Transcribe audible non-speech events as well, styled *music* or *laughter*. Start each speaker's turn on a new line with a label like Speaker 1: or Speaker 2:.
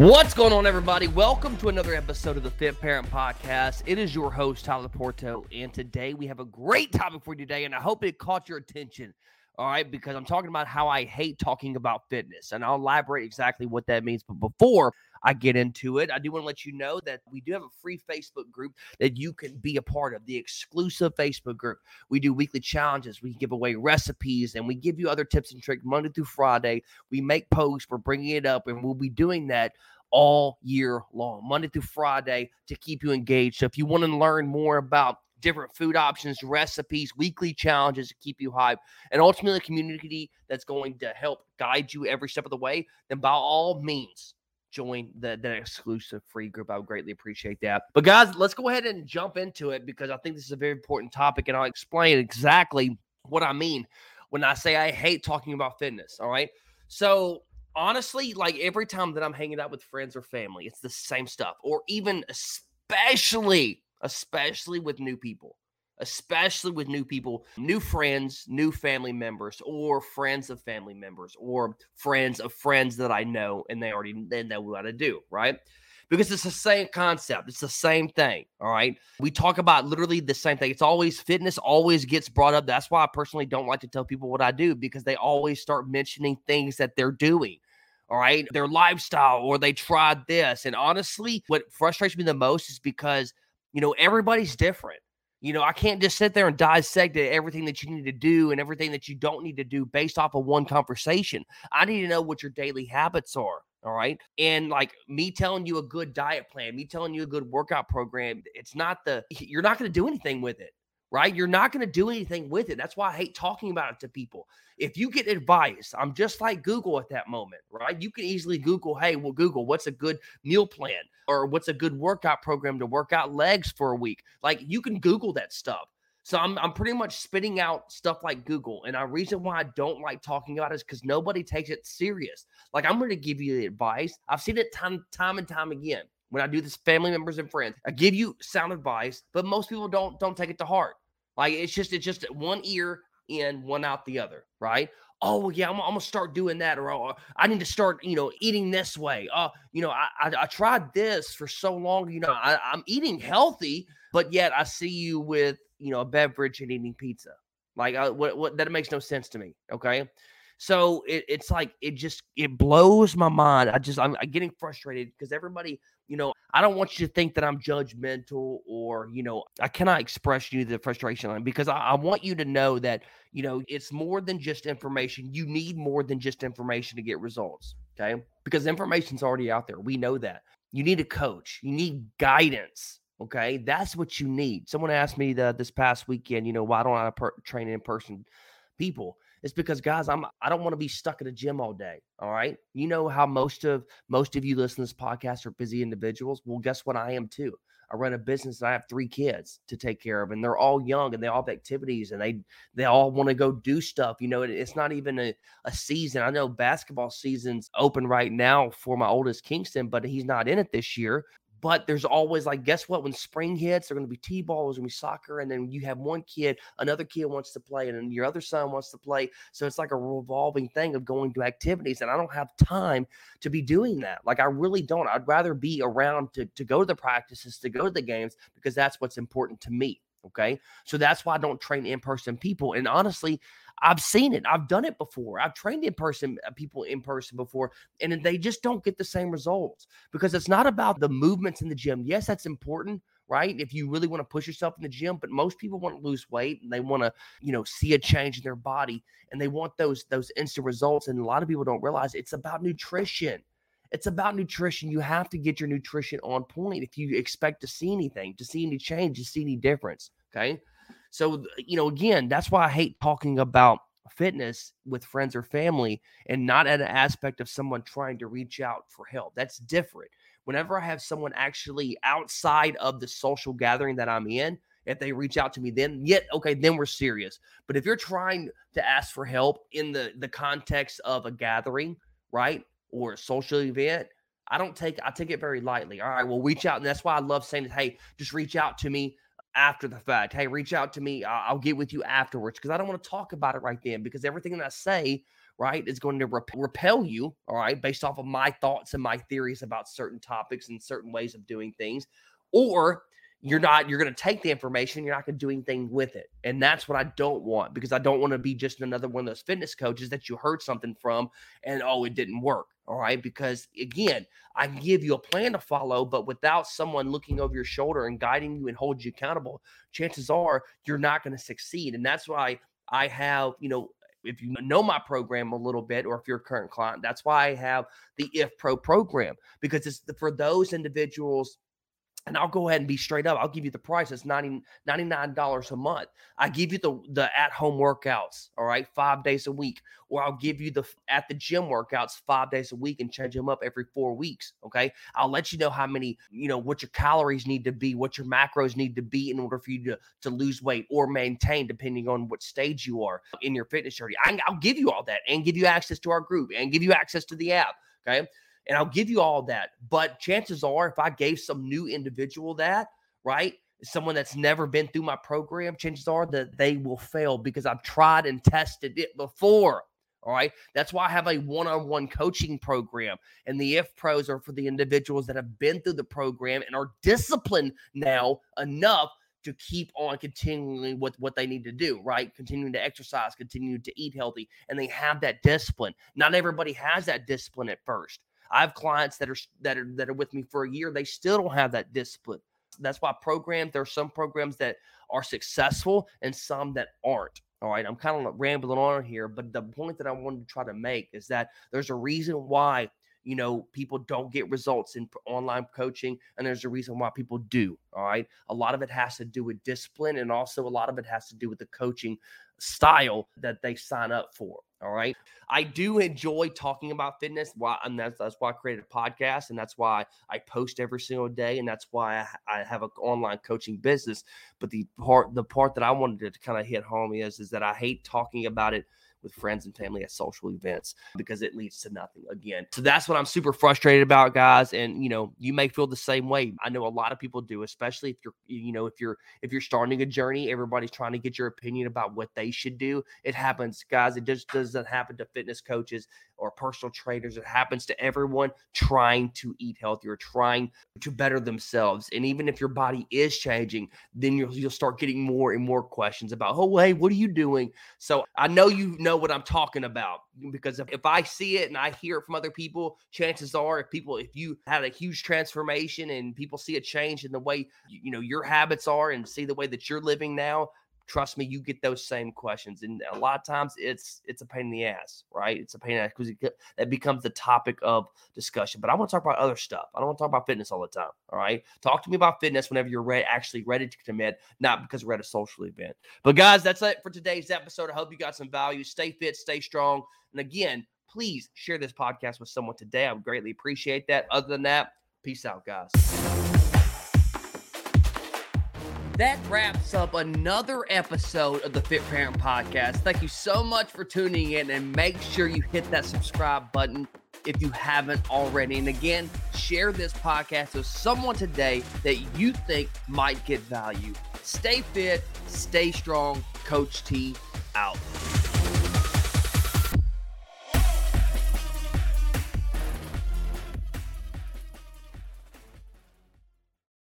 Speaker 1: What's going on, everybody? Welcome to another episode of the Fit Parent Podcast. It is your host, Tyler Porto, and today we have a great topic for you today, and I hope it caught your attention. All right, because I'm talking about how I hate talking about fitness, and I'll elaborate exactly what that means. But before I get into it, I do want to let you know that we do have a free Facebook group that you can be a part of, the exclusive Facebook group. We do weekly challenges, we give away recipes, and we give you other tips and tricks Monday through Friday. We make posts, we're bringing it up, and we'll be doing that all year long, Monday through Friday, to keep you engaged. So if you want to learn more about different food options, recipes, weekly challenges to keep you hyped, and ultimately a community that's going to help guide you every step of the way, then by all means, join the, the exclusive free group. I would greatly appreciate that. But guys, let's go ahead and jump into it because I think this is a very important topic, and I'll explain exactly what I mean when I say I hate talking about fitness. All right. So honestly, like every time that I'm hanging out with friends or family, it's the same stuff, or even especially especially with new people, especially with new people, new friends, new family members, or friends of family members, or friends of friends that I know and they already they know what to do, right? Because it's the same concept. It's the same thing. All right. We talk about literally the same thing. It's always fitness, always gets brought up. That's why I personally don't like to tell people what I do because they always start mentioning things that they're doing all right, their lifestyle, or they tried this. And honestly, what frustrates me the most is because you know, everybody's different. You know, I can't just sit there and dissect everything that you need to do and everything that you don't need to do based off of one conversation. I need to know what your daily habits are. All right. And like me telling you a good diet plan, me telling you a good workout program, it's not the, *laughs* you're not going to do anything with it right? You're not going to do anything with it. That's why I hate talking about it to people. If you get advice, I'm just like Google at that moment, right? You can easily Google, hey, well, Google, what's a good meal plan or what's a good workout program to work out legs for a week? Like you can Google that stuff. So I'm, I'm pretty much spitting out stuff like Google. And the reason why I don't like talking about it is because nobody takes it serious. Like I'm going to give you the advice. I've seen it time, time and time again when I do this family members and friends. I give you sound advice, but most people don't don't take it to heart. Like it's just it's just one ear in, one out the other, right? Oh yeah, I'm, I'm gonna start doing that, or, or, I need to start, you know, eating this way. Uh, you know, I, I, I tried this for so long. You know, I, I'm eating healthy, but yet I see you with you know a beverage and eating pizza. Like, uh, what, what that makes no sense to me. Okay, so it, it's like it just it blows my mind. I just I'm, I'm getting frustrated because everybody, you know, I don't want you to think that I'm judgmental or you know I cannot express you the frustration line because I, I want you to know that you know it's more than just information. You need more than just information to get results. Okay, because information's already out there. We know that. You need a coach. You need guidance. Okay, that's what you need. Someone asked me the, this past weekend, you know, why don't I per- train in person people? It's because guys, I'm I don't want to be stuck at a gym all day. All right. You know how most of most of you listen to this podcast are busy individuals. Well, guess what? I am too. I run a business and I have three kids to take care of, and they're all young and they all have activities and they they all want to go do stuff. You know, it, it's not even a, a season. I know basketball season's open right now for my oldest Kingston, but he's not in it this year. But there's always like, guess what? When spring hits, they're going to be t-ball, there's going to be soccer, and then you have one kid, another kid wants to play, and then your other son wants to play. So it's like a revolving thing of going to activities, and I don't have time to be doing that. Like I really don't. I'd rather be around to to go to the practices, to go to the games, because that's what's important to me. Okay. So that's why I don't train in person people. And honestly, I've seen it. I've done it before. I've trained in person uh, people in person before, and they just don't get the same results because it's not about the movements in the gym. Yes, that's important, right? If you really want to push yourself in the gym, but most people want to lose weight and they want to, you know, see a change in their body and they want those those instant results. And a lot of people don't realize it's about nutrition. It's about nutrition. You have to get your nutrition on point if you expect to see anything, to see any change, to see any difference. Okay. So, you know, again, that's why I hate talking about fitness with friends or family and not at an aspect of someone trying to reach out for help. That's different. Whenever I have someone actually outside of the social gathering that I'm in, if they reach out to me, then yet okay, then we're serious. But if you're trying to ask for help in the the context of a gathering, right, or a social event, I don't take I take it very lightly. All right, well, reach out, and that's why I love saying, "Hey, just reach out to me after the fact. Hey, reach out to me. I'll, get with you afterwards because I don't want to talk about it right then because everything that I say right, is going to rep- repel you, all right, based off of my thoughts and my theories about certain topics and certain ways of doing things, or you're not you're going to take the information you're not going to do anything with it. And that's what i don't want because i don't want to be just another one of those fitness coaches that you heard something from and oh it didn't work all right? Because again i can give you a plan to follow but without someone looking over your shoulder and guiding you and hold you accountable chances are you're not going to succeed. And that's why i have you know if you know my program a little bit or if you're a current client that's why i have the if pro program because it's for those individuals and I'll go ahead and be straight up. I'll give you the price. It's 90, $99 a month. I give you the, the at home workouts, all right, five days a week. Or I'll give you the at the gym workouts five days a week and change them up every four weeks. Okay. I'll let you know how many, you know, what your calories need to be, what your macros need to be in order for you to, to lose weight or maintain, depending on what stage you are in your fitness journey. I, I'll give you all that and give you access to our group and give you access to the app. Okay and I'll give you all that. But chances are, if I gave some new individual that, right, someone that's never been through my program, chances are that they will fail because I've tried and tested it before. All right. That's why I have a one on one coaching program. And the If Pros are for the individuals that have been through the program and are disciplined now enough to keep on continuing with what they need to do, right? Continuing to exercise, continuing to eat healthy, and they have that discipline. Not everybody has that discipline at first. I have clients that are that are that are with me for a year. They still don't have that discipline. That's why programs. There are some programs that are successful and some that aren't. All right, I'm kind of rambling on here, but the point that I wanted to try to make is that there's a reason why you know people don't get results in online coaching and there's a reason why people do all right a lot of it has to do with discipline and also a lot of it has to do with the coaching style that they sign up for all right. I do enjoy talking about fitness. Why and that's that's why I created a podcast and that's why I post every single day and that's why I, I have an online coaching business. But the part the part that I wanted to kind of hit home is is that I hate talking about it with friends and family at social events because it leads to nothing again. So that's what I'm super frustrated about, guys. And you know, you may feel the same way. I know a lot of people do, especially if you're, you know, if you're if you're starting a journey, everybody's trying to get your opinion about what they should do. It happens, guys. It just doesn't happen to fitness coaches or personal trainers. It happens to everyone trying to eat healthier, trying to better themselves. And even if your body is changing, then you'll, you'll start getting more and more questions about, oh, hey, what are you doing? So I know you know what I'm talking about because if, if I see it and I hear it from other people, chances are if people, if you had a huge transformation and people see a change in the way, you know, your habits are and see the way that you're living now, trust me, you get those same questions, and a lot of times it's it's a pain in the ass, right? It's a pain in the ass because that becomes the topic of discussion. But I want to talk about other stuff. I don't want to talk about fitness all the time. All right, talk to me about fitness whenever you're ready, actually ready to commit, not because we're at a social event. But guys, that's it for today's episode. I hope you got some value. Stay fit, stay strong, and again, please share this podcast with someone today. I would greatly appreciate that. Other than that, peace out, guys that wraps up another episode of the Fit Parent Podcast. Thank you so much for tuning in and make sure you hit that subscribe button if you haven't already. And again, share this podcast with someone today that you think might get value. Stay fit, stay strong. Coach T out.